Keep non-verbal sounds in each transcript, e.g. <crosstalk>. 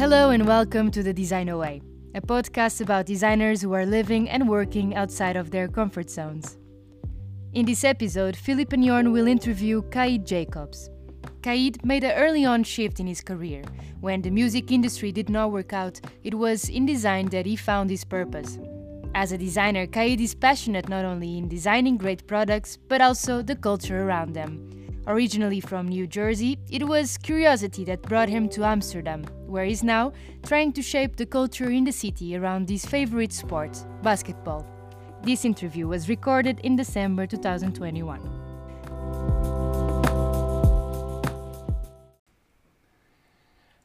Hello and welcome to the Design Away, a podcast about designers who are living and working outside of their comfort zones. In this episode, Philip and Jorn will interview Qaid Jacobs. Qaid made an early on shift in his career. When the music industry did not work out, it was in design that he found his purpose. As a designer, Qaid is passionate not only in designing great products, but also the culture around them. Originally from New Jersey, it was curiosity that brought him to Amsterdam, where he's now trying to shape the culture in the city around his favorite sport, basketball. This interview was recorded in December 2021.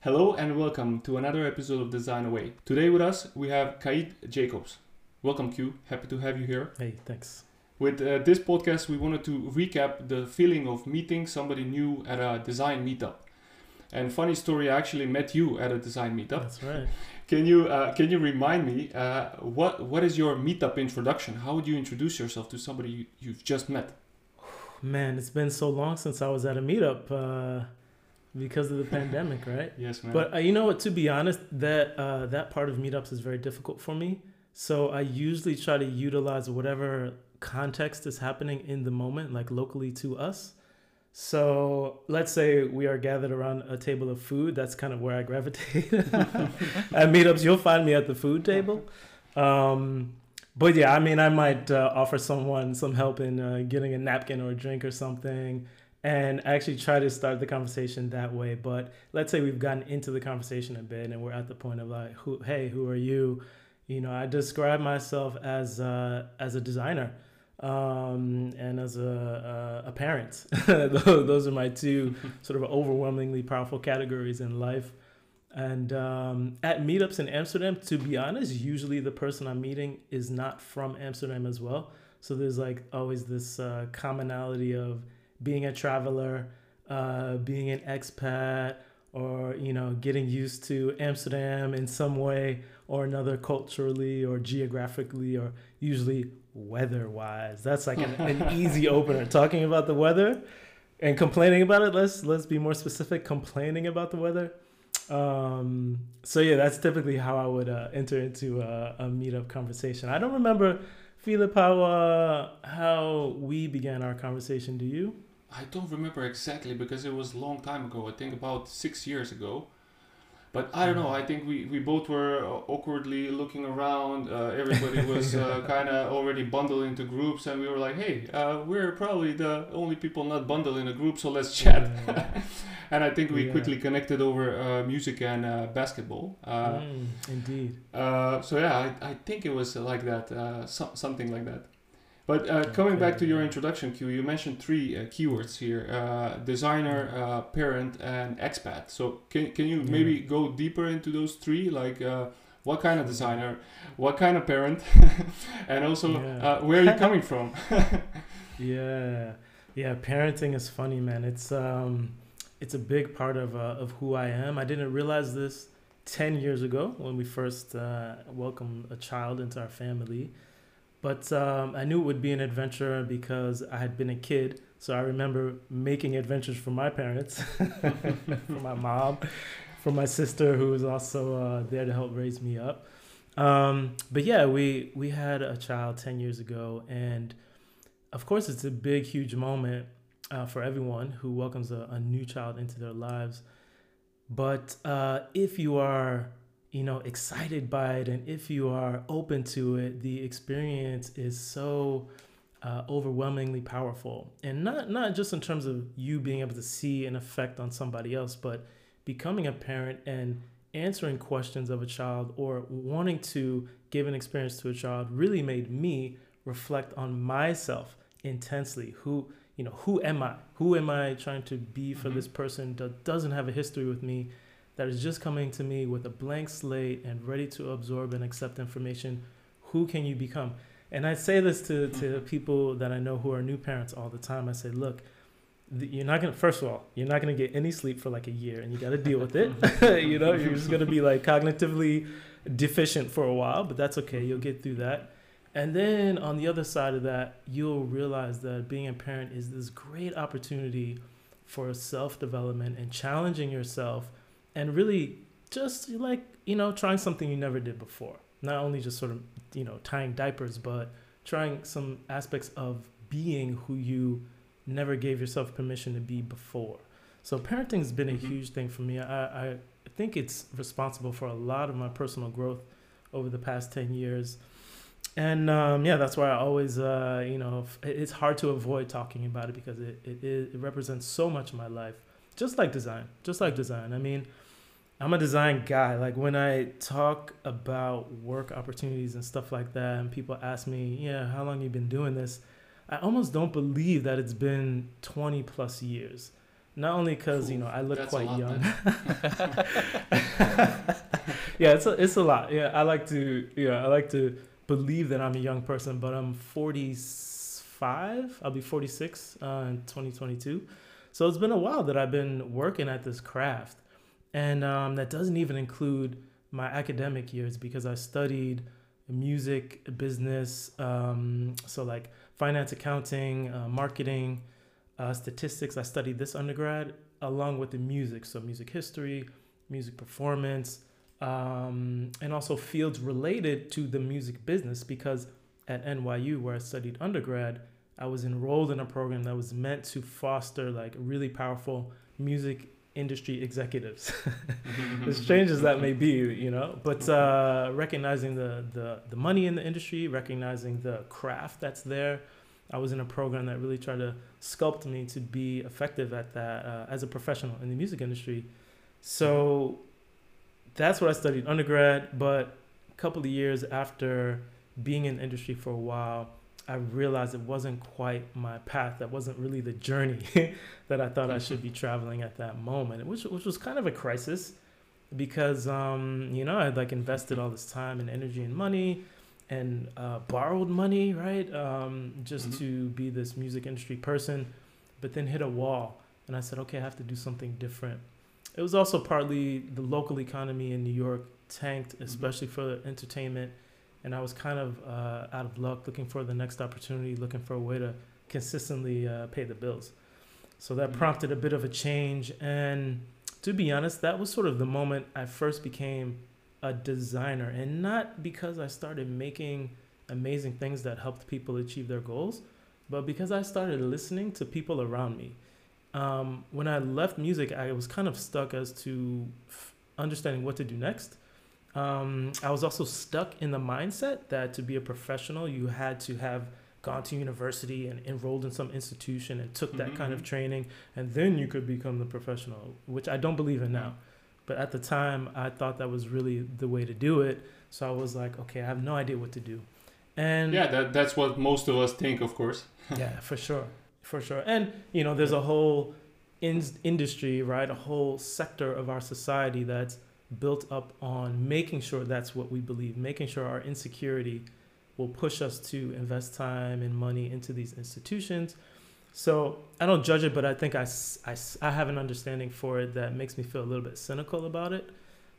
Hello and welcome to another episode of Design Away. Today with us we have Qaid Jacobs. Welcome, Q. Happy to have you here. Hey, thanks. With uh, this podcast, we wanted to recap the feeling of meeting somebody new at a design meetup. And funny story, I actually met you at a design meetup. That's right. Can you uh, can you remind me uh, what what is your meetup introduction? How would you introduce yourself to somebody you, you've just met? <sighs> Man, it's been so long since I was at a meetup uh, because of the <laughs> pandemic, right? Yes, man. But uh, you know what? To be honest, that uh, that part of meetups is very difficult for me. So I usually try to utilize whatever context is happening in the moment, like locally to us. So let's say we are gathered around a table of food. That's kind of where I gravitate. <laughs> at meetups, you'll find me at the food table. Um, but yeah, I mean, I might uh, offer someone some help in uh, getting a napkin or a drink or something and actually try to start the conversation that way. But let's say we've gotten into the conversation a bit and we're at the point of like, who, hey, who are you? You know, I describe myself as uh, as a designer um, and as a, a, a parent. <laughs> Those are my two sort of overwhelmingly powerful categories in life. And um, at meetups in Amsterdam, to be honest, usually the person I'm meeting is not from Amsterdam as well. So there's like always this uh, commonality of being a traveler, uh, being an expat, or you know, getting used to Amsterdam in some way or another, culturally or geographically, or usually weather wise. That's like an, <laughs> an easy opener. Talking about the weather and complaining about it. Let's let's be more specific. Complaining about the weather. Um, so yeah, that's typically how I would uh, enter into a, a meetup conversation. I don't remember, Philip, how uh, how we began our conversation. Do you? I don't remember exactly because it was a long time ago. I think about six years ago. But I don't know. I think we, we both were awkwardly looking around. Uh, everybody <laughs> was uh, kind of already bundled into groups, and we were like, "Hey, uh, we're probably the only people not bundled in a group, so let's chat." Yeah. <laughs> and I think we yeah. quickly connected over uh, music and uh, basketball. Uh, mm, indeed. so yeah, I, I think it was like that, so, something like that. But uh, coming back to your introduction, Q, you mentioned three uh, keywords here: uh, designer, uh, parent, and expat. So can can you maybe go deeper into those three? Like, uh, what kind of designer, what kind of parent, <laughs> and also yeah. Uh, where are you coming from? <laughs> yeah, yeah. Parenting is funny, man. It's um, it's a big part of of who I am. I didn't realize this ten years ago when we first welcomed a child into our family. But um, I knew it would be an adventure because I had been a kid. So I remember making adventures for my parents, <laughs> for my mom, for my sister, who was also uh, there to help raise me up. Um, but yeah, we we had a child ten years ago, and of course, it's a big, huge moment uh, for everyone who welcomes a, a, new child into their lives. But uh, if you are you know excited by it. And if you are open to it the experience is so uh, overwhelmingly powerful. And not not just in terms of you being able to see an effect on somebody else but becoming a parent and answering questions of a child or wanting to give an experience to a child really made me reflect on myself intensely. Who you know who am i? Who am i trying to be for mm-hmm. this person that doesn't have a history with me that is just coming to me with a blank slate and ready to absorb and accept information, who can you become? And I say this to, to mm-hmm. people that I know who are new parents all the time. I say, look, you're not gonna first of all you're not gonna get any sleep for like a year and you got to deal with it <laughs> <laughs> you know you're just gonna be like cognitively deficient for a while but that's okay you'll get through that and then on the other side of that you'll realize that being a parent is this great opportunity for self-development and challenging yourself and really just like you know trying something you never did before. Not only just sort of you know tying diapers, but trying some aspects of being who you never gave yourself permission to be before. So parenting has been a Mhm. huge thing for me. I, I think it's responsible for a lot of my personal growth over the past 10 years. And um, yeah, that's why I always, uh, you know, it's hard to avoid talking about it because it, it, it represents so much of my life, just like design, just like design. I mean, I'm a design guy. Like when I talk about work opportunities and stuff like that, and people ask me, yeah, how long you been doing this? I almost don't believe that it's been 20 plus years. Not only because, you know, I look quite young. <laughs> yeah, it's a, it's a lot. Yeah, I like to yeah, I like to believe that I'm a young person, but I'm 45. I'll be 46 uh, in 2022. So it's been a while that I've been working at this craft, and um, that doesn't even include my academic years because I studied music, business, um, so like finance, accounting, uh, marketing, uh, statistics. I studied this undergrad along with the music, so music history, music performance, um, and also fields related to the music business because at NYU, where I studied undergrad, I was enrolled in a program that was meant to foster like really powerful music industry executives. <laughs> as strange as that may be, you know, but uh, recognizing the, the, the money in the industry, recognizing the craft that's there, I was in a program that really tried to sculpt me to be effective at that uh, as a professional in the music industry. So that's what I studied undergrad. But a couple of years after being in the industry for a while, I realized it wasn't quite my path. That wasn't really the journey <laughs> that I thought I should be traveling at that moment, which which was kind of a crisis because um, you know I'd like invested all this time and energy and money and uh, borrowed money, right? Um, just Mhm. to be this music industry person, but then hit a wall, and I said, okay, I have to do something different. It was also partly the local economy in New York tanked, especially for entertainment, and I was kind of uh, out of luck, looking for the next opportunity, looking for a way to consistently uh, pay the bills. So that Mhm. prompted a bit of a change, and to be honest, that was sort of the moment I first became a designer, and not because I started making amazing things that helped people achieve their goals, but because I started listening to people around me. Um, when I left music, I was kind of stuck as to f- understanding what to do next. Um, I was also stuck in the mindset that to be a professional, you had to have gone to university and enrolled in some institution and took that kind of Mhm. training, and then you could become the professional, which I don't believe in now. But at the time, I thought that was really the way to do it. So I was like, okay, I have no idea what to do. And yeah, that, that's what most of us think, of course. <laughs> yeah, for sure, for sure. And you know, there's a whole in- industry, right? A whole sector of our society that's built up on making sure that's what we believe, making sure our insecurity will push us to invest time and money into these institutions. So I don't judge it, but I think I I have an understanding for it that makes me feel a little bit cynical about it.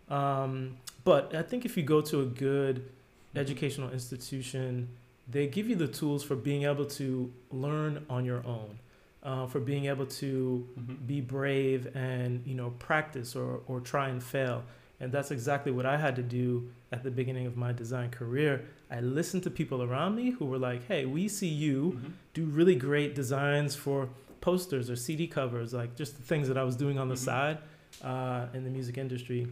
Um, but I think if you go to a good educational institution, they give you the tools for being able to learn on your own, uh, for being able to Mhm. be brave and you know practice or, or try and fail and that's exactly what i had to do at the beginning of my design career i listened to people around me who were like hey we see you Mhm. do really great designs for posters or cd covers like just the things that i was doing on the Mhm. side uh, in the music industry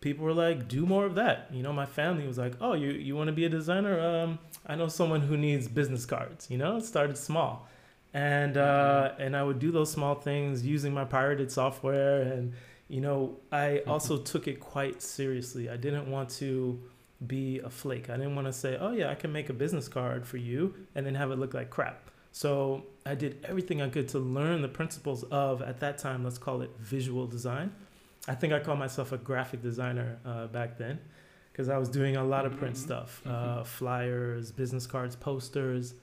people were like do more of that you know my family was like oh you, you want to be a designer um, i know someone who needs business cards you know it started small and uh, and I would do those small things using my pirated software, and you know I also took it quite seriously. I didn't want to be a flake. I didn't want to say, oh yeah, I can make a business card for you, and then have it look like crap. So I did everything I could to learn the principles of at that time. Let's call it visual design. I think I called myself a graphic designer uh, back then because I was doing a lot of print Mhm. stuff, uh, flyers, business cards, posters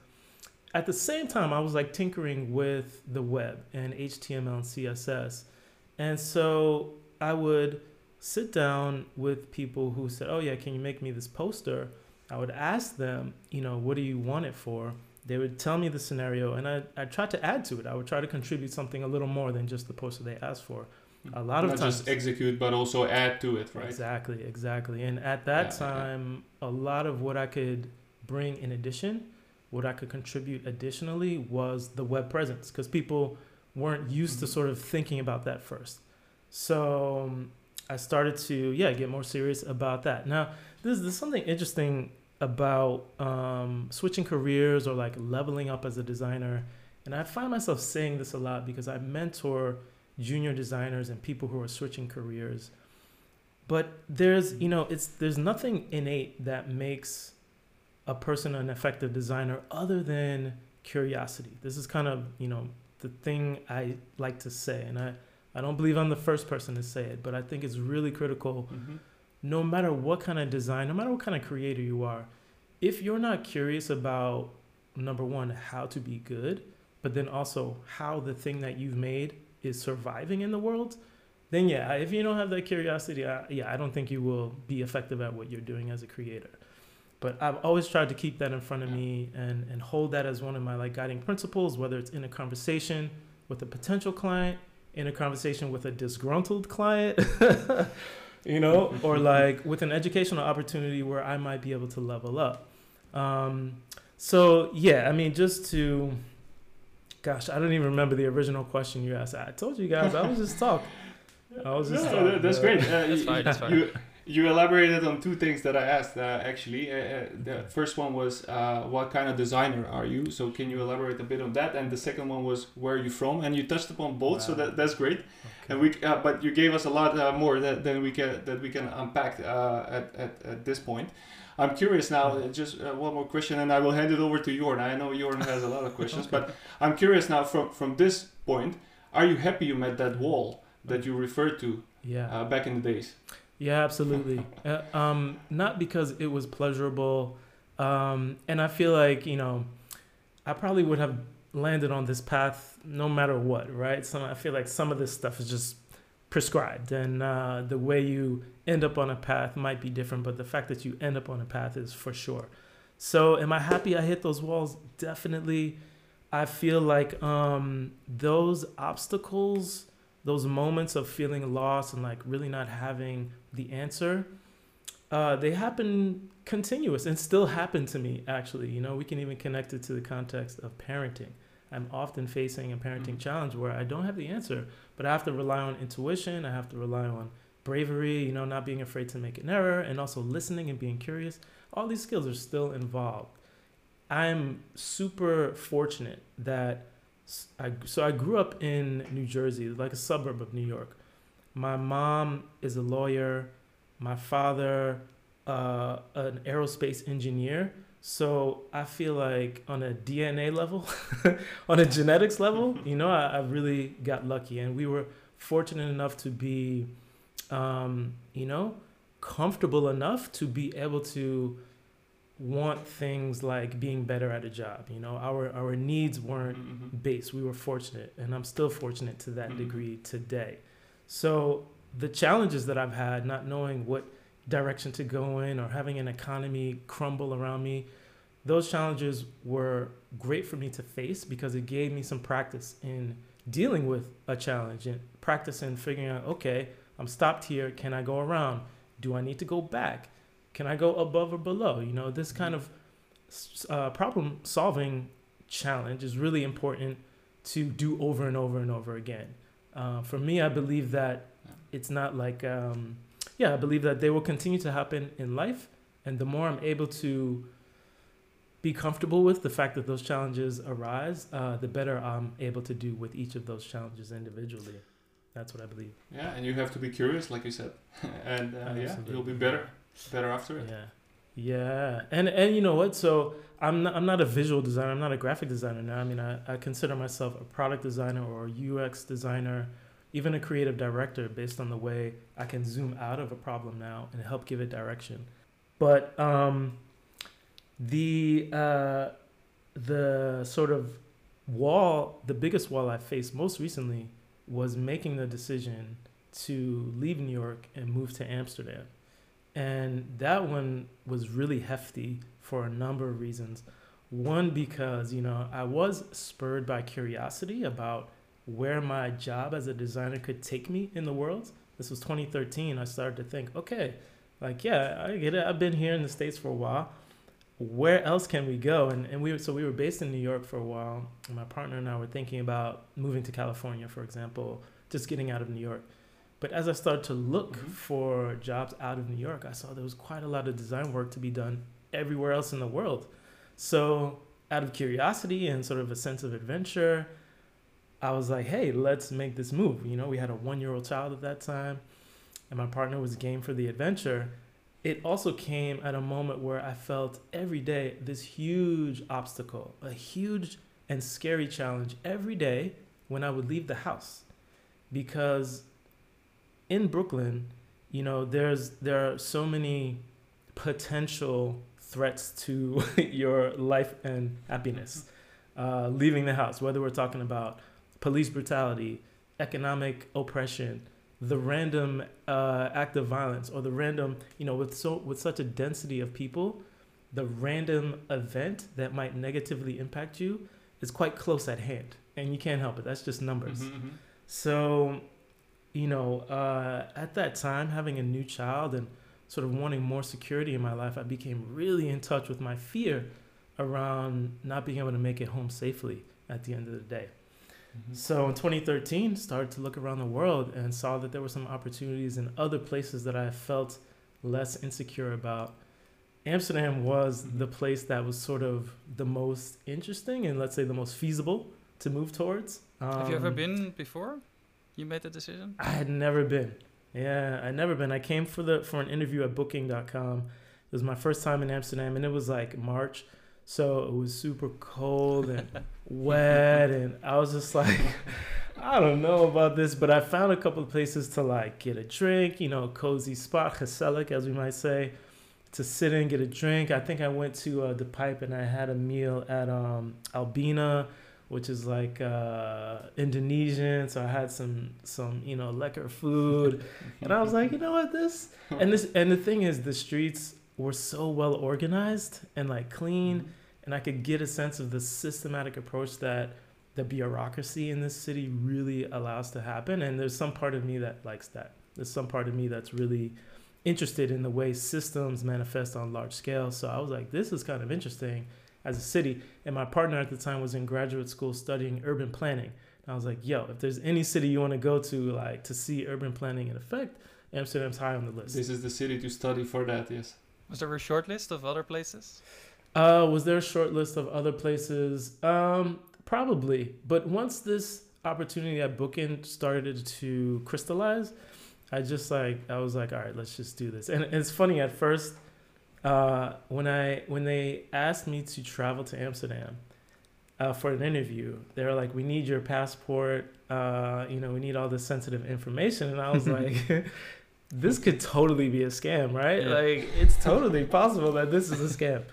at the same time, I was like tinkering with the web and HTML and CSS. And so I would sit down with people who said, Oh, yeah, can you make me this poster? I would ask them, you know, what do you want it for? They would tell me the scenario and I, I tried to add to it. I would try to contribute something a little more than just the poster they asked for. a lot of Not times just execute, but also add to it, right? Exactly, exactly. And at that Yeah, yeah, yeah. time, a lot of what I could bring in addition, what I could contribute additionally was the web presence because people weren't used to Mhm. sort of thinking about that first. So um, I started to, yeah, get more serious about that. Now, there's, there's something interesting about um, switching careers or like leveling up as a designer. And I find myself saying this a lot because I mentor junior designers and people who are switching careers. But there's, you know, it's there's nothing innate that makes a person an effective designer other than curiosity. This is kind of, you know, the thing I like to say and I I don't believe I'm the first person to say it, but I think it's really critical Mhm. no matter what kind of design, no matter what kind of creator you are, if you're not curious about number one, how to be good, but then also how the thing that you've made is surviving in the world, then yeah, if you don't have that curiosity, I, yeah, I don't think you will be effective at what you're doing as a creator. But I've always tried to keep that in front of me and, and hold that as one of my like guiding principles, whether it's in a conversation with a potential client, in a conversation with a disgruntled client, <laughs> you know, or <laughs> like with an educational opportunity where I might be able to level up. Um, so yeah, I mean, just to, gosh, I don't even remember the original question you asked. I told you guys I was just talk. <laughs> I was just Yeah, talking, that's uh, great. Uh, That's you- fine, that's fine. You, you elaborated on two things that I asked uh, actually. Uh, uh, the first one was uh, what kind of designer are you? So can you elaborate a bit on that? And the second one was where are you from? And you touched upon both, so that that's great. Okay. And we, uh, but you gave us a lot uh, more that, than we can that we can unpack uh, at, at at this point. I'm curious now. uh, Just uh, one more question, and I will hand it over to Jorn. I know Jorn has a lot of questions, <laughs> Okay. but I'm curious now. From from this point, are you happy you met that wall that you referred to yeah. uh, back in the days? Yeah, absolutely. <laughs> uh, um, not because it was pleasurable, um, and I feel like you know, I probably would have landed on this path no matter what, right? So I feel like some of this stuff is just prescribed, and uh, the way you end up on a path might be different, but the fact that you end up on a path is for sure. So, am I happy I hit those walls? Definitely. I feel like um, those obstacles those moments of feeling lost and like really not having the answer uh, they happen continuous and still happen to me actually. You know we can even connect it to the context of parenting. I'm often facing a parenting Mhm. challenge where i don't have the answer but i have to rely on intuition. I have to rely on bravery you know not being afraid to make an error and also listening and being curious. All these skills are still involved. I'm super fortunate that I, so I grew up in New Jersey, like a suburb of New York. My mom is a lawyer. My father, uh, an aerospace engineer. So I feel like on a DNA level, <laughs> on a genetics level, <laughs> you know, I, I really got lucky, and we were fortunate enough to be, um, you know, comfortable enough to be able to want things like being better at a job. You know, our our needs weren't Mhm. base. We were fortunate, and I'm still fortunate to that Mhm. degree today. So the challenges that I've had, not knowing what direction to go in or having an economy crumble around me, those challenges were great for me to face because it gave me some practice in dealing with a challenge and practice in figuring out, okay, I'm stopped here. Can I go around? Do I need to go back? Can I go above or below? You know, this kind of uh, problem solving challenge is really important to do over and over and over again. Uh, for me, I believe that it's not like, um, yeah, I believe that they will continue to happen in life. And the more I'm able to be comfortable with the fact that those challenges arise, uh, the better I'm able to do with each of those challenges individually. That's what I believe. Yeah, and you have to be curious, like you said, <laughs> and uh, yeah, you'll be better, better after it. Yeah. Yeah. And and you know what? So I'm not I'm not a visual designer, I'm not a graphic designer now. I mean I, I consider myself a product designer or a UX designer, even a creative director based on the way I can zoom out of a problem now and help give it direction. But um the uh the sort of wall the biggest wall I faced most recently was making the decision to leave New York and move to Amsterdam. And that one was really hefty for a number of reasons. One, because, you know, I was spurred by curiosity about where my job as a designer could take me in the world, this was 2013. I started to think, okay, like yeah, I get it. I've been here in the states for a while. Where else can we go? And and we so we were based in New York for a while. My partner and I were thinking about moving to California, for example, just getting out of New York. But as I started to look Mhm. for jobs out of New York, I saw there was quite a lot of design work to be done everywhere else in the world. So, out of curiosity and sort of a sense of adventure, I was like, hey, let's make this move. You know, we had a one year old child at that time, and my partner was game for the adventure. It also came at a moment where I felt every day this huge obstacle, a huge and scary challenge every day when I would leave the house. Because in Brooklyn, you know, there's there are so many potential threats to <laughs> your life and happiness. Uh, leaving the house, whether we're talking about police brutality, economic oppression, the random uh, act of violence, or the random, you know, with so with such a density of people, the random event that might negatively impact you is quite close at hand, and you can't help it. That's just numbers. Mhm, mhm. So, you know, uh, at that time, having a new child and sort of wanting more security in my life, I became really in touch with my fear around not being able to make it home safely at the end of the day. Mhm. So in 2013, started to look around the world and saw that there were some opportunities in other places that I felt less insecure about. Amsterdam was Mhm. the place that was sort of the most interesting and let's say the most feasible to move towards. Have you ever Um, been before? You made that decision? I had never been. Yeah, I'd never been. I came for the for an interview at booking.com. It was my first time in Amsterdam and it was like March. So it was super cold and <laughs> wet and I was just like I don't know about this, but I found a couple of places to like get a drink, you know, cozy spot, gezellig as we might say, to sit in, get a drink. I think I went to uh, the pipe and I had a meal at um Albina which is like uh, Indonesian. So I had some some you know lekker food, <laughs> and I was like, you know what, this and this and the thing is, the streets were so well organized and like clean, and I could get a sense of the systematic approach that the bureaucracy in this city really allows to happen. And there's some part of me that likes that. There's some part of me that's really interested in the way systems manifest on large scale. So I was like, this is kind of interesting as a city. And my partner at the time was in graduate school studying urban planning. And I was like, yo, if there's any city you want to go to, like to see urban planning in effect, Amsterdam's high on the list. This is the city to study for that. Yes. Was there a short list of other places? Uh, was there a short list of other places? Um, probably. But once this opportunity at Booking started to crystallize, I just like I was like, all right, let's just do this. And it's funny at first, uh, when I when they asked me to travel to Amsterdam uh, for an interview, they were like, we need your passport. Uh, you know, we need all this sensitive information. And I was <laughs> like. <laughs> This could totally be a scam, right? Yeah. Like it's totally possible that this is a scam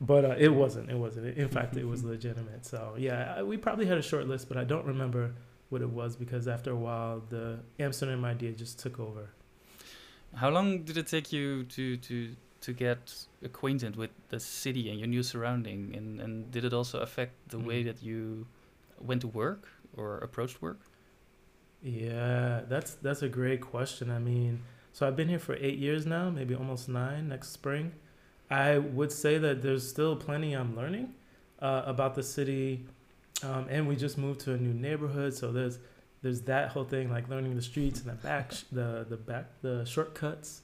but uh, it wasn't. It wasn't. In <laughs> fact, it was legitimate. So yeah, I- we probably had a short list, but I don't remember what it was because after a while, the Amsterdam idea just took over. How long did it take you to to to get acquainted with the city and your new surrounding? And and did it also affect the way Mhm. that you went to work or approached work? Yeah, that's that's a great question. I mean, so I've been here for eight years now, maybe almost nine next spring. I would say that there's still plenty I'm learning uh, about the city, um, and we just moved to a new neighborhood, so there's there's that whole thing like learning the streets and the back sh- the the back the shortcuts.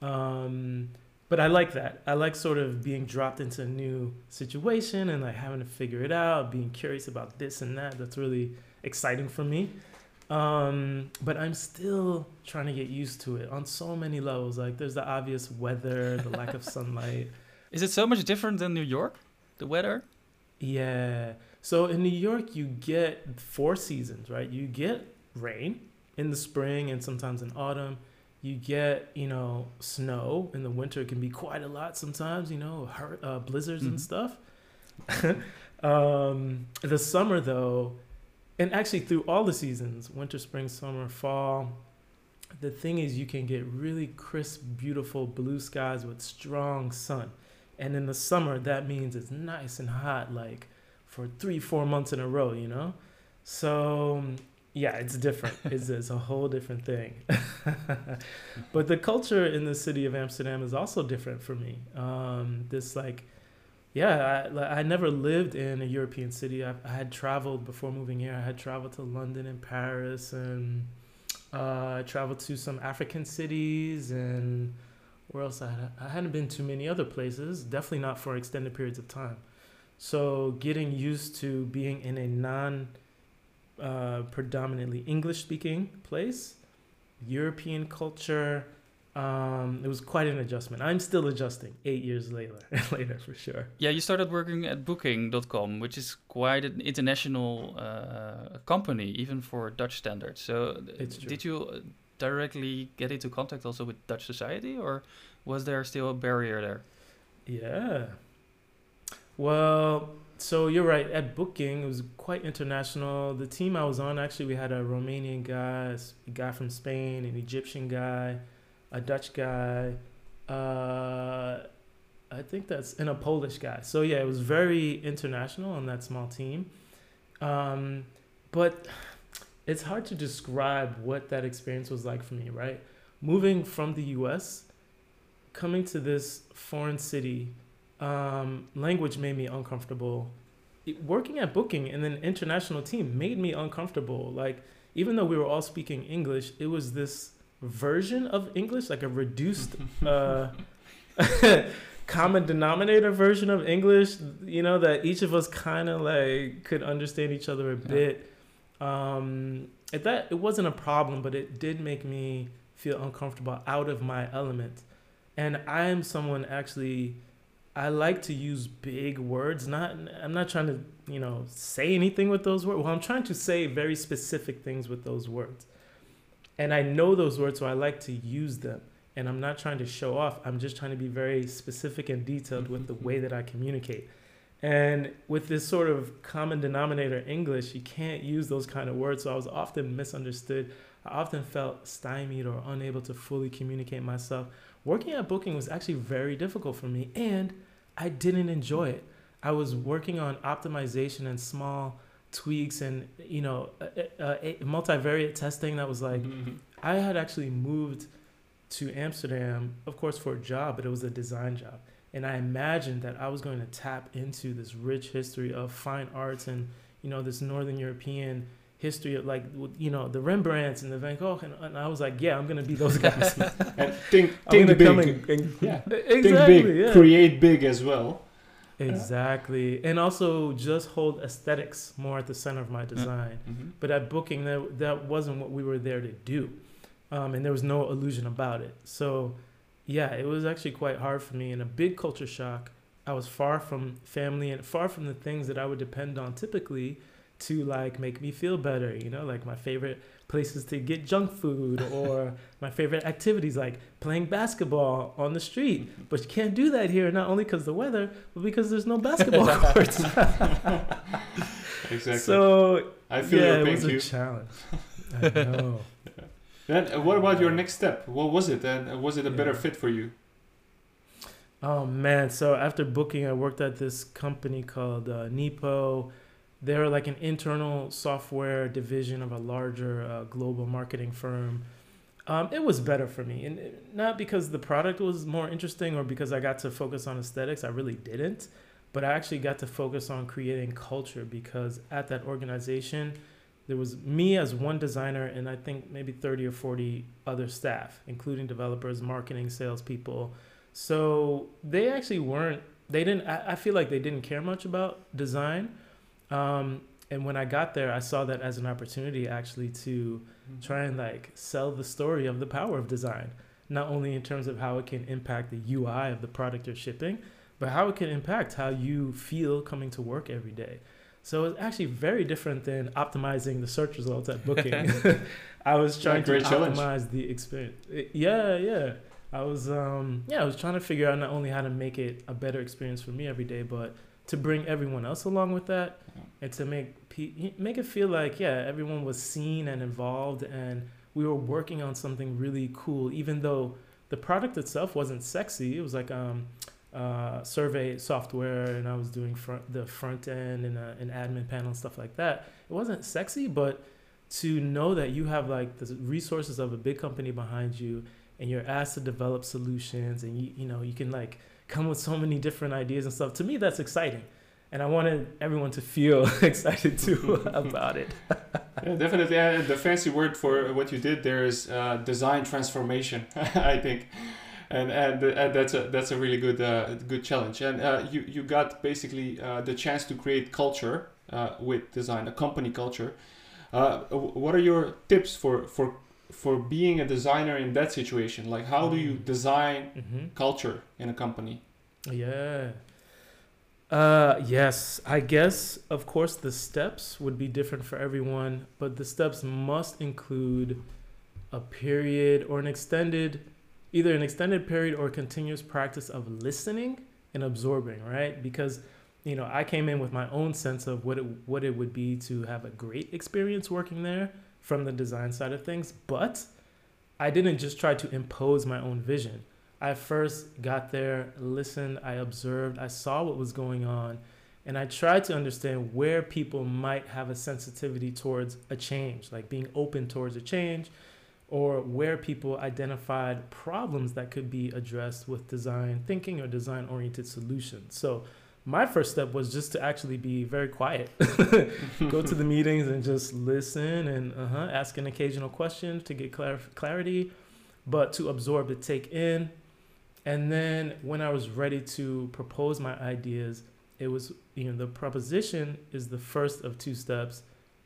Um, but I like that. I like sort of being dropped into a new situation and like having to figure it out, being curious about this and that. That's really exciting for me. Um, but I'm still trying to get used to it on so many levels. Like there's the obvious weather, the lack of sunlight. <laughs> Is it so much different than New York? The weather? Yeah. So in New York, you get four seasons, right? You get rain in the spring and sometimes in autumn. You get, you know, snow in the winter. It can be quite a lot sometimes, you know, hur- uh, blizzards Mhm. and stuff. <laughs> um, the summer, though, and actually through all the seasons winter, spring, summer, fall the thing is, you can get really crisp, beautiful blue skies with strong sun. And in the summer, that means it's nice and hot, like for three, four months in a row, you know? So yeah, it's different. it's, it's a whole different thing. <laughs> but the culture in the city of Amsterdam is also different for me. Um, this like, yeah, I, I never lived in a European city. I, I had traveled before moving here. I had traveled to London and Paris, and uh, I traveled to some African cities, and where else I had, I hadn't been to many other places. Definitely not for extended periods of time. So getting used to being in a non uh, predominantly English speaking place, European culture. Um, it was quite an adjustment. I'm still adjusting eight years later, <laughs> later for sure. Yeah, you started working at Booking.com, which is quite an international uh, company, even for Dutch standards. So, did you uh, directly get into contact also with Dutch society, or was there still a barrier there? Yeah. Well, so you're right. At Booking, it was quite international. The team I was on, actually, we had a Romanian guy, a guy from Spain, an Egyptian guy, a Dutch guy. Uh, I think that's and a Polish guy. So yeah, it was very international on that small team. Um, but it's hard to describe what that experience was like for me. Right, moving from the U.S., coming to this foreign city um, language made me uncomfortable. Working at Booking in an international team made me uncomfortable. Like, even though we were all speaking English, it was this version of English, like a reduced <laughs> uh, <laughs> common denominator version of English, you know, that each of us kind of like could understand each other a bit. Um, at that, it wasn't a problem, but it did make me feel uncomfortable out of my element. And I am someone actually I like to use big words. Not I'm not trying to, you know, say anything with those words. Well, I'm trying to say very specific things with those words. And I know those words, so I like to use them. And I'm not trying to show off. I'm just trying to be very specific and detailed with the way that I communicate. And with this sort of common denominator English, you can't use those kind of words. So I was often misunderstood. I often felt stymied or unable to fully communicate myself working at Booking was actually very difficult for me and I didn't enjoy it. I was working on optimization and small tweaks and you know multivariate testing that was like mm-hmm. I had actually moved to Amsterdam of course for a job but it was a design job and I imagined that I was going to tap into this rich history of fine arts and you know this northern European history of like you know the Rembrandts and the Van Gogh, and, and I was like, yeah, I'm gonna be those guys. <laughs> and <laughs> think think big, and, and <laughs> yeah, exactly, think big, yeah. create big as well. Exactly, and also just hold aesthetics more at the center of my design. Mm-hmm. But at booking, that that wasn't what we were there to do, um, and there was no illusion about it. So, yeah, it was actually quite hard for me, and a big culture shock. I was far from family and far from the things that I would depend on typically to like make me feel better you know? Like my favorite places to get junk food <laughs> or my favorite activities like playing basketball on the street. But you can't do that here not only because the weather but because there's no <laughs> basketball courts. <laughs> Exactly. So i feel yeah, your pain it was a challenge. I know. Then uh, what about your next step? What was it and uh, was it a yeah. better fit for you? Oh man. So after booking i worked at this company called uh, nepo they're like an internal software division of a larger uh, global marketing firm. Um, it was better for me, and not because the product was more interesting or because I got to focus on aesthetics. I really didn't, but I actually got to focus on creating culture because at that organization, there was me as one designer and I think maybe 30 or 40 other staff, including developers, marketing, salespeople. So they actually weren't, they didn't, I, I feel like they didn't care much about design um, and when I got there, I saw that as an opportunity actually to mm-hmm. try and like sell the story of the power of design, not only in terms of how it can impact the UI of the product you're shipping, but how it can impact how you feel coming to work every day. So it's actually very different than optimizing the search results at Booking. <laughs> <laughs> I was trying yeah, to optimize challenge. the experience. Yeah, yeah. I was um yeah, I was trying to figure out not only how to make it a better experience for me every day, but to bring everyone else along with that and to make pe- make it feel like yeah everyone was seen and involved and we were working on something really cool even though the product itself wasn't sexy. It was like um uh, survey software and I was doing front the front end and uh, an admin panel and stuff like that. It wasn't sexy but to know that you have like the resources of a big company behind you and you're asked to develop solutions and you you know you can like come with so many different ideas and stuff. To me that's exciting. And i wanted everyone to feel <laughs> excited too <laughs> about it. Yeah, definitely. Uh, the fancy word for what you did there is uh, design transformation <laughs> i think. And and, and that's a that's a really good uh, good challenge. And uh, you you got basically uh, the chance to create culture uh, with design a company culture. Uh, what are your tips for for for being a designer in that situation? Like, how do you mm. design mm-hmm. culture in a company? Yeah. Uh, yes, I guess, of course, the steps would be different for everyone, but the steps must include a period or an extended, either an extended period or continuous practice of listening and absorbing, right? Because you know, I came in with my own sense of what it what it would be to have a great experience working there from the design side of things, but I didn't just try to impose my own vision. I first got there, listened, I observed, I saw what was going on, and I tried to understand where people might have a sensitivity towards a change, like being open towards a change, or where people identified problems that could be addressed with design thinking or design oriented solutions. So my first step was just to actually be very quiet. <laughs> Go to the meetings and just listen and uh-huh, ask an occasional question to get clar- clarity but to absorb to take in. And then when i was ready to propose my ideas it was you know the proposition is the first of two steps.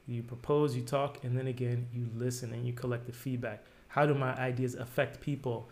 You propose you talk and then again you listen and you collect the feedback. How do my ideas affect people?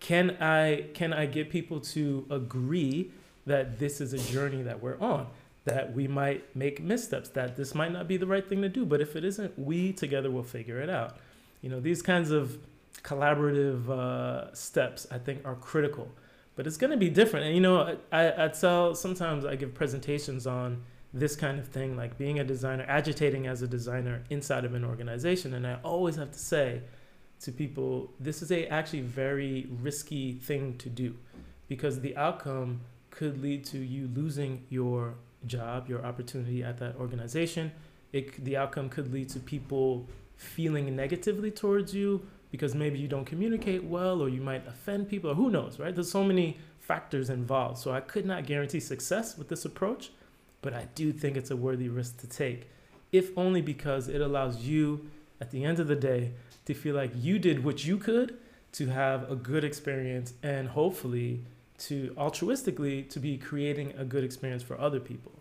Can i can i get people to agree that this is a journey that we're on, that we might make missteps, that this might not be the right thing to do. But if it isn't, we together will figure it out. You know, these kinds of collaborative uh, steps, I think, are critical. But it's going to be different. And, you know, I, I tell sometimes I give presentations on this kind of thing, like being a designer, agitating as a designer inside of an organization. And I always have to say to people, this is a actually very risky thing to do because the outcome could lead to you losing your job, your opportunity at that organization. It, the outcome could lead to people feeling negatively towards you because maybe you don't communicate well or you might offend people or who knows, right? There's so many factors involved. So I could not guarantee success with this approach, but I do think it's a worthy risk to take, if only because it allows you at the end of the day to feel like you did what you could to have a good experience and hopefully to altruistically to be creating a good experience for other people.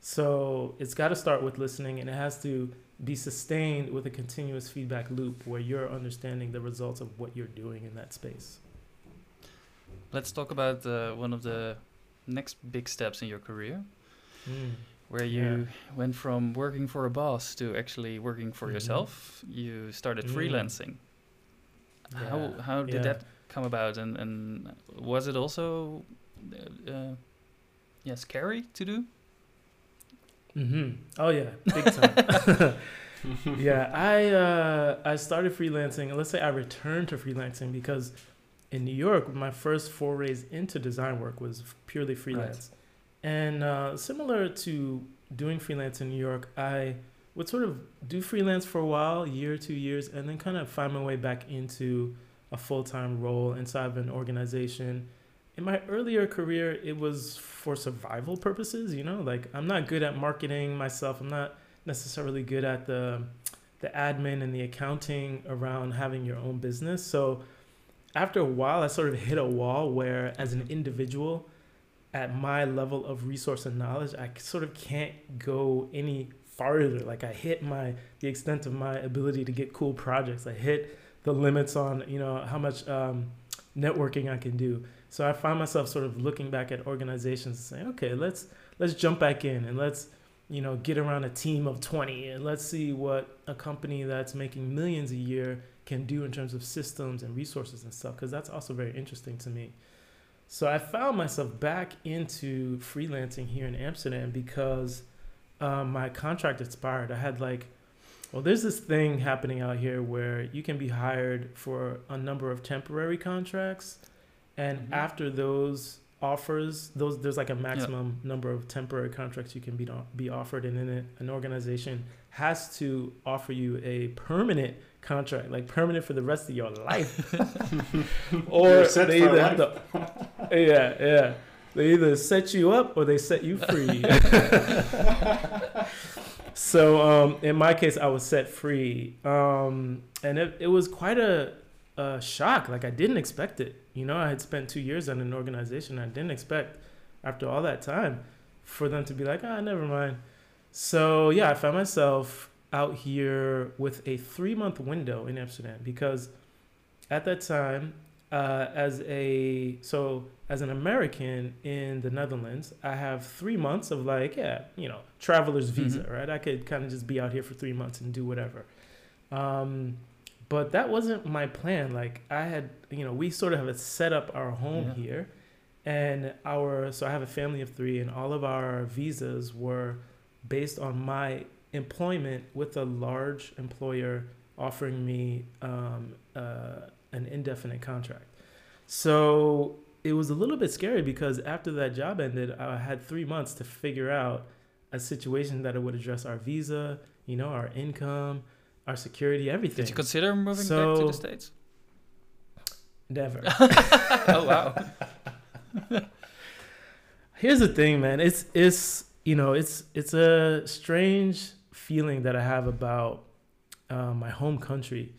So it's got to start with listening and it has to be sustained with a continuous feedback loop where you're understanding the results of what you're doing in that space. Let's talk about uh, one of the next big steps in your career, mm. where you yeah. went from working for a boss to actually working for mm-hmm. yourself. You started mm. freelancing. Yeah. How how did yeah. that come about, and and was it also, uh, uh, yeah, scary to do? Mm-hmm. Oh yeah, big <laughs> time. <laughs> yeah, I uh, I started freelancing. Let's say I returned to freelancing because in New York, my first forays into design work was purely freelance, right. and uh, similar to doing freelance in New York, I would sort of do freelance for a while, year, two years, and then kind of find my way back into a full time role inside of an organization. In my earlier career, it was for survival purposes. You know, like I'm not good at marketing myself. I'm not necessarily good at the the admin and the accounting around having your own business. So after a while, I sort of hit a wall where, as an individual, at my level of resource and knowledge, I sort of can't go any farther. Like I hit my the extent of my ability to get cool projects. I hit the limits on you know how much um, networking I can do. So I find myself sort of looking back at organizations and saying, okay, let's let's jump back in and let's you know get around a team of 20 and let's see what a company that's making millions a year can do in terms of systems and resources and stuff because that's also very interesting to me. So I found myself back into freelancing here in Amsterdam because um, my contract expired. I had like well, there's this thing happening out here where you can be hired for a number of temporary contracts, and mm-hmm. after those offers, those there's like a maximum yep. number of temporary contracts you can be be offered, and then an organization has to offer you a permanent contract, like permanent for the rest of your life, <laughs> or they either have to, yeah, yeah, they either set you up or they set you free. <laughs> so um, in my case, I was set free, um, and it, it was quite a, a shock. Like I didn't expect it. You know, I had spent two years in an organization. I didn't expect after all that time for them to be like, ah, never mind. So yeah, I found myself out here with a three month window in Amsterdam because at that time, uh, as a so as an American in the Netherlands, I have three months of like yeah, you know, traveler's mm-hmm. visa, mm-hmm. right? I could kind of just be out here for three months and do whatever. Um, but that wasn't my plan. Like I had, you know, we sort of have set up our home yeah. here, and our so I have a family of three, and all of our visas were based on my employment with a large employer offering me um, uh, an indefinite contract. So it was a little bit scary because after that job ended, I had three months to figure out a situation that would address our visa, you know, our income, our security, everything. Did you consider moving so, back to the states? Never. <laughs> oh wow. <laughs> Here's the thing, man. It's it's you know it's it's a strange feeling that I have about uh, my home country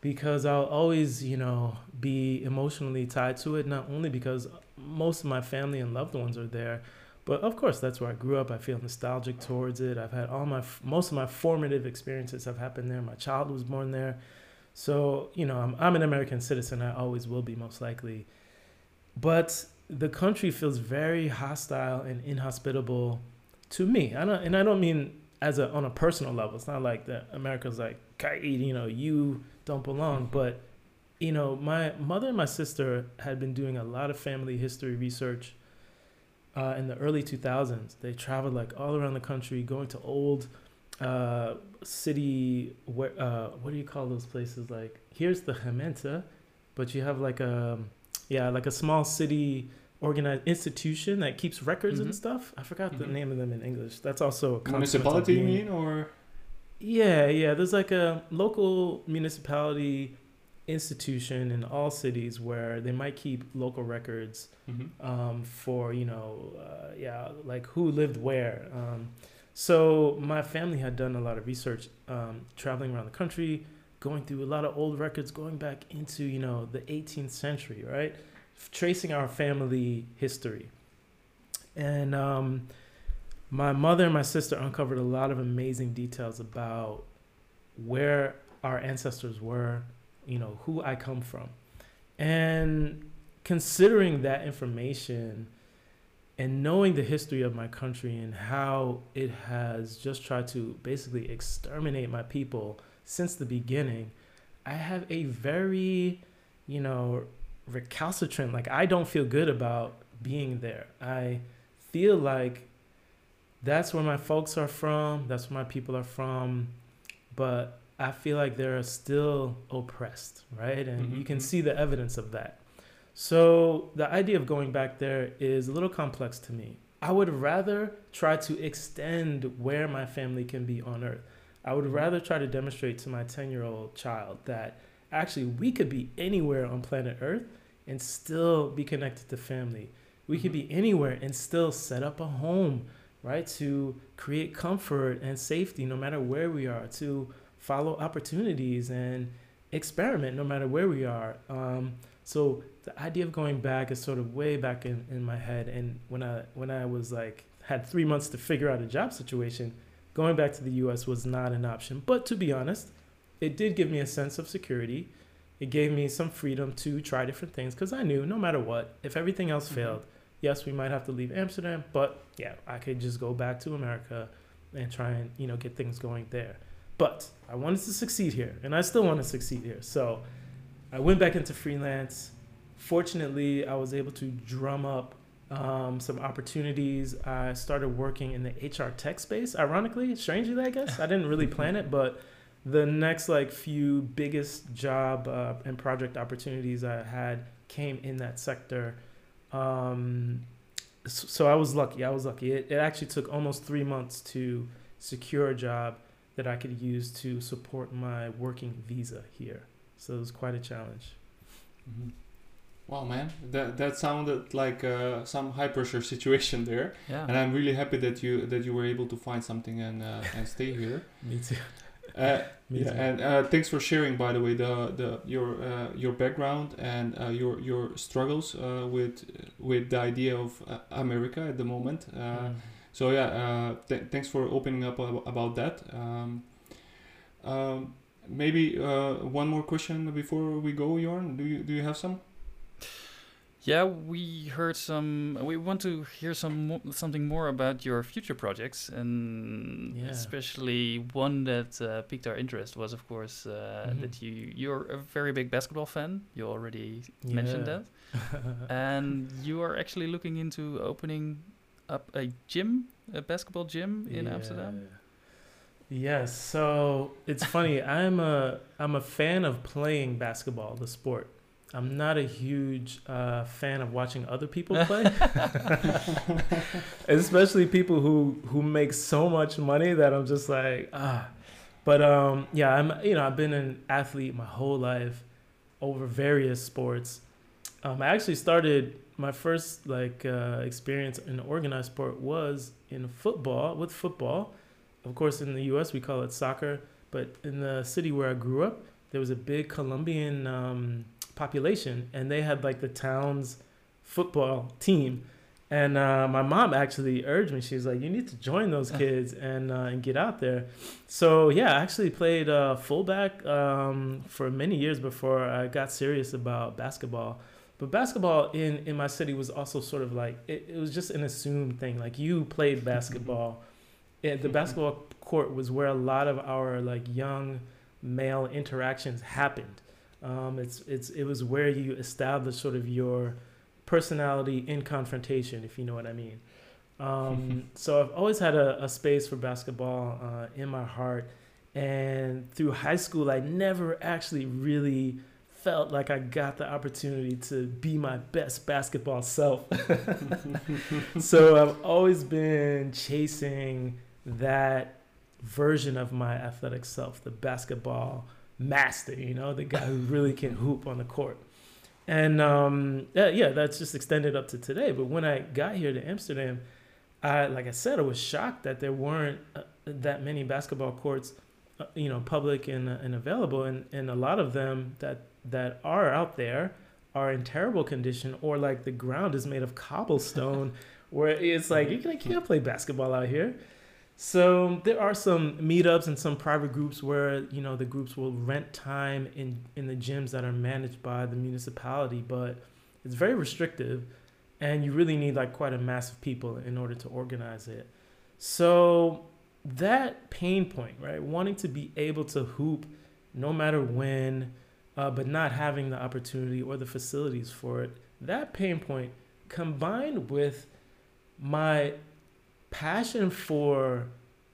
because I'll always, you know, be emotionally tied to it, not only because most of my family and loved ones are there, but of course that's where I grew up. I feel nostalgic towards it. I've had all my, most of my formative experiences have happened there. My child was born there. So, you know, I'm, I'm an American citizen. I always will be, most likely. But the country feels very hostile and inhospitable to me. I don't, and I don't mean as a on a personal level. It's not like that America's like, you know, you don't belong. But you know, my mother and my sister had been doing a lot of family history research uh, in the early 2000s. They traveled like all around the country, going to old uh, city. Where uh, what do you call those places? Like here's the Gemeente, but you have like a yeah, like a small city organized institution that keeps records mm-hmm. and stuff. I forgot mm-hmm. the name of them in English. That's also a municipality. You mean or? Yeah, yeah. There's like a local municipality institution in all cities where they might keep local records mm-hmm. um, for you know uh, yeah like who lived where. Um, so my family had done a lot of research, um, traveling around the country, going through a lot of old records, going back into you know the 18th century, right? Tracing our family history. And um, my mother and my sister uncovered a lot of amazing details about where our ancestors were, you know, who I come from. And considering that information and knowing the history of my country and how it has just tried to basically exterminate my people since the beginning, I have a very, you know, recalcitrant. Like I don't feel good about being there. I feel like that's where my folks are from. That's where my people are from. But I feel like they're still oppressed, right? And mm-hmm. you can mm-hmm. see the evidence of that. So the idea of going back there is a little complex to me. I would rather try to extend where my family can be on earth. I would mm-hmm. rather try to demonstrate to my 10 year old child that actually we could be anywhere on planet earth and still be connected to family. We could be anywhere and still set up a home, right? To create comfort and safety no matter where we are, to follow opportunities and experiment no matter where we are. Um, so the idea of going back is sort of way back in, in my head. And when I when I was like had three months to figure out a job situation, going back to the US was not an option. But to be honest, it did give me a sense of security it gave me some freedom to try different things because I knew no matter what, if everything else mm-hmm. failed, yes, we might have to leave Amsterdam, but yeah, I could just go back to America and try and you know get things going there. But I wanted to succeed here, and I still want to succeed here. So I went back into freelance. Fortunately, I was able to drum up um, some opportunities. I started working in the HR tech space. Ironically, strangely, I guess I didn't really plan it, but the next like few biggest job uh, and project opportunities I had came in that sector. Um, so, so I was lucky. I was lucky. It, it actually took almost three months to secure a job. that I could use to support my working visa here. So it was quite a challenge. Mm-hmm. Wow, man, that that sounded like uh, some high pressure <laughs> situation there. Yeah. And I'm really happy that you that you were able to find something and uh, and stay here. <laughs> Me too. Uh, <laughs> yeah, and uh, thanks for sharing, by the way, the the your uh, your background and uh, your your struggles uh, with with the idea of uh, America at the moment. Uh, mm. So yeah, uh, th- thanks for opening up about that. Um, um, maybe uh, one more question before we go, Jorn. Do you do you have some? Yeah, we heard some. We want to hear some mo something more about your future projects, and yeah. especially one that uh, piqued our interest was, of course, uh, mm -hmm. that you you're a very big basketball fan. You already yeah. mentioned that, and you are actually looking into opening up a gym, a basketball gym in yeah. Amsterdam. Yes. So it's funny. I'm a I'm a fan of playing basketball, the sport. I'm not a huge uh, fan of watching other people <laughs> play, especially people who who make so much money that I'm just like ah. But um, yeah, I'm you know I've been an athlete my whole life, over various sports. Um, I actually started my first like uh, experience in organized sport was in football with football. Of course, in the U.S. we call it soccer, but in the city where I grew up, there was a big Colombian um, population, and they had like the town's football team. And uh, my mom actually urged me. She was like, "You need to join those <laughs> kids and uh, and get out there." So yeah, I actually played uh, fullback um, for many years before I got serious about basketball. But basketball in, in my city was also sort of like it, it was just an assumed thing. Like you played basketball. it, the basketball court was where a lot of our like young male interactions happened. Um, it's it's it was where you establish sort of your personality in confrontation, if you know what I mean. Um, <laughs> so I've always had a, a space for basketball uh, in my heart, and through high school, I never actually really felt like I got the opportunity to be my best basketball self. <laughs> so I've always been chasing that version of my athletic self, the basketball master, you know, the guy who really can hoop on the court. And um, yeah, that's just extended up to today. But when I got here to Amsterdam, I, like I said, I was shocked that there weren't uh, that many basketball courts, uh, you know, public and, uh, and available. And, and a lot of them that that are out there are in terrible condition or like the ground is made of cobblestone <laughs> where it's like you can't play basketball out here so there are some meetups and some private groups where you know the groups will rent time in in the gyms that are managed by the municipality but it's very restrictive and you really need like quite a mass of people in order to organize it so that pain point right wanting to be able to hoop no matter when uh, but not having the opportunity or the facilities for it. That pain point combined with my passion for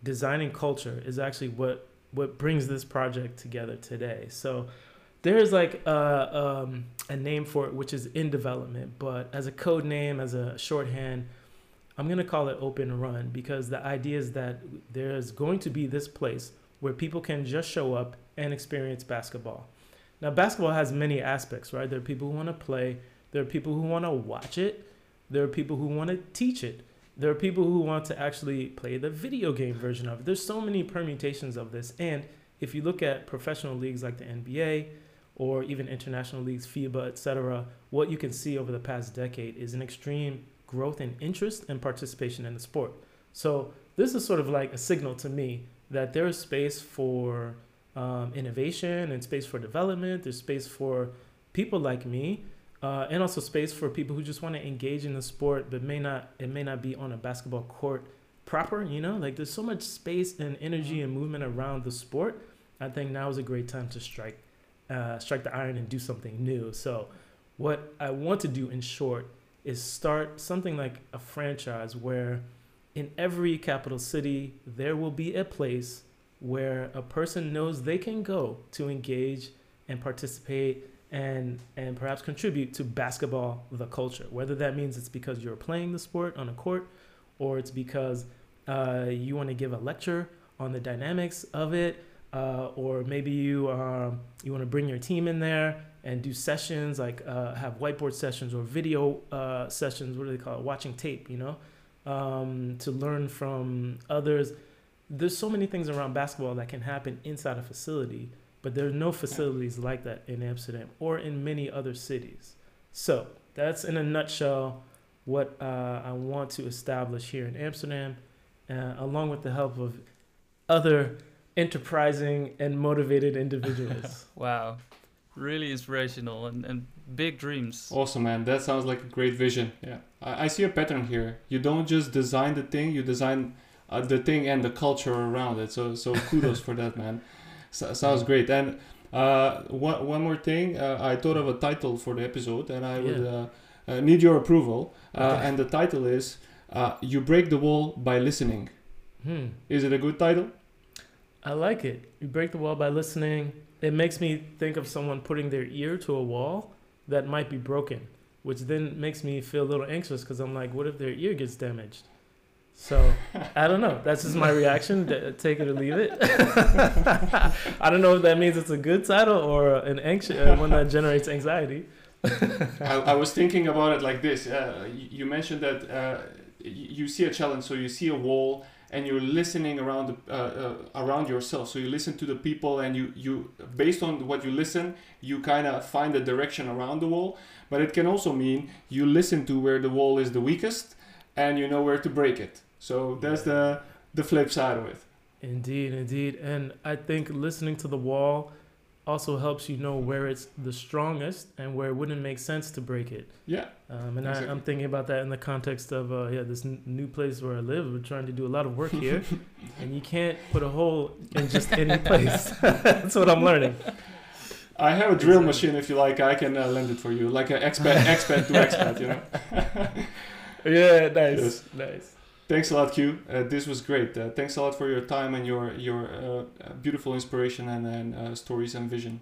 designing culture is actually what what brings this project together today. So there's like a, um, a name for it, which is in development, but as a code name, as a shorthand, I'm gonna call it Open Run because the idea is that there's going to be this place where people can just show up and experience basketball. Now, basketball has many aspects, right? There are people who want to play, there are people who want to watch it, there are people who want to teach it, there are people who want to actually play the video game version of it. There's so many permutations of this. And if you look at professional leagues like the NBA or even international leagues, FIBA, etc., what you can see over the past decade is an extreme growth in interest and participation in the sport. So this is sort of like a signal to me that there is space for um, innovation and space for development. There's space for people like me, uh, and also space for people who just want to engage in the sport, but may not. It may not be on a basketball court proper. You know, like there's so much space and energy and movement around the sport. I think now is a great time to strike, uh, strike the iron and do something new. So, what I want to do in short is start something like a franchise where in every capital city there will be a place where a person knows they can go to engage and participate and and perhaps contribute to basketball the culture whether that means it's because you're playing the sport on a court or it's because uh, you want to give a lecture on the dynamics of it, uh, or maybe you um, you want to bring your team in there and do sessions like uh, have whiteboard sessions or video uh, sessions. What do they call it? Watching tape, you know, um, to learn from others. There's so many things around basketball that can happen inside a facility, but there are no facilities like that in Amsterdam or in many other cities. So that's in a nutshell what uh, I want to establish here in Amsterdam, uh, along with the help of other enterprising and motivated individuals. <laughs> wow really inspirational and, and big dreams. Awesome, man. That sounds like a great vision. Yeah, I, I see a pattern here. You don't just design the thing; you design uh, the thing and the culture around it. So, so kudos for that, man. So, sounds great. And uh, one one more thing, uh, I thought of a title for the episode, and I would uh, uh, need your approval. Uh, okay. And the title is "You Break the Wall by Listening." Hmm. Is it a good title? I like it. You break the wall by listening it makes me think of someone putting their ear to a wall that might be broken, which then makes me feel a little anxious because I'm like, what if their ear gets damaged? So I don't know. That's just my reaction. Take it or leave it. <laughs> I don't know if that means it's a good title or an anxious uh, one that generates anxiety. I, I, was thinking about it like this. Uh, you mentioned that uh, you see a challenge, so you see a wall, and you're listening around the, uh, uh, around yourself. So you listen to the people, and you you based on what you listen, you kind of find the direction around the wall. But it can also mean you listen to where the wall is the weakest, and you know where to break it. So that's the the flip side of it. Indeed, indeed, and I think listening to the wall also helps you know where it's the strongest and where it wouldn't make sense to break it. Yeah. Um, and exactly. I, am thinking about that in the context of uh, yeah this n- new place where I live. We're trying to do a lot of work here, <laughs> and you can't put a hole in just any place. <laughs> That's what I'm learning. I have a drill machine if you like. I can uh, lend it for you, like an expert, expert to expert, you know. <laughs> yeah, nice, yes. nice. Thanks a lot, Q. Uh, this was great. Uh, thanks a lot for your time and your your uh, beautiful inspiration and, and uh, stories and vision.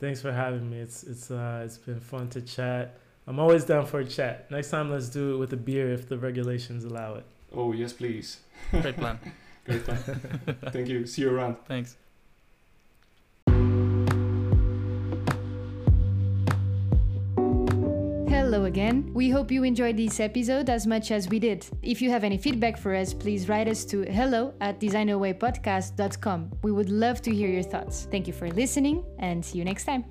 Thanks for having me. It's it's uh, it's been fun to chat. I'm always down for a chat. Next time, let's do it with a beer if the regulations allow it. Oh yes, please. Great plan. <laughs> great plan. Thank you. See you around. Thanks. Hello again. We hope you enjoyed this episode as much as we did. If you have any feedback for us, please write us to hello at designawaypodcast.com. We would love to hear your thoughts. Thank you for listening and see you next time.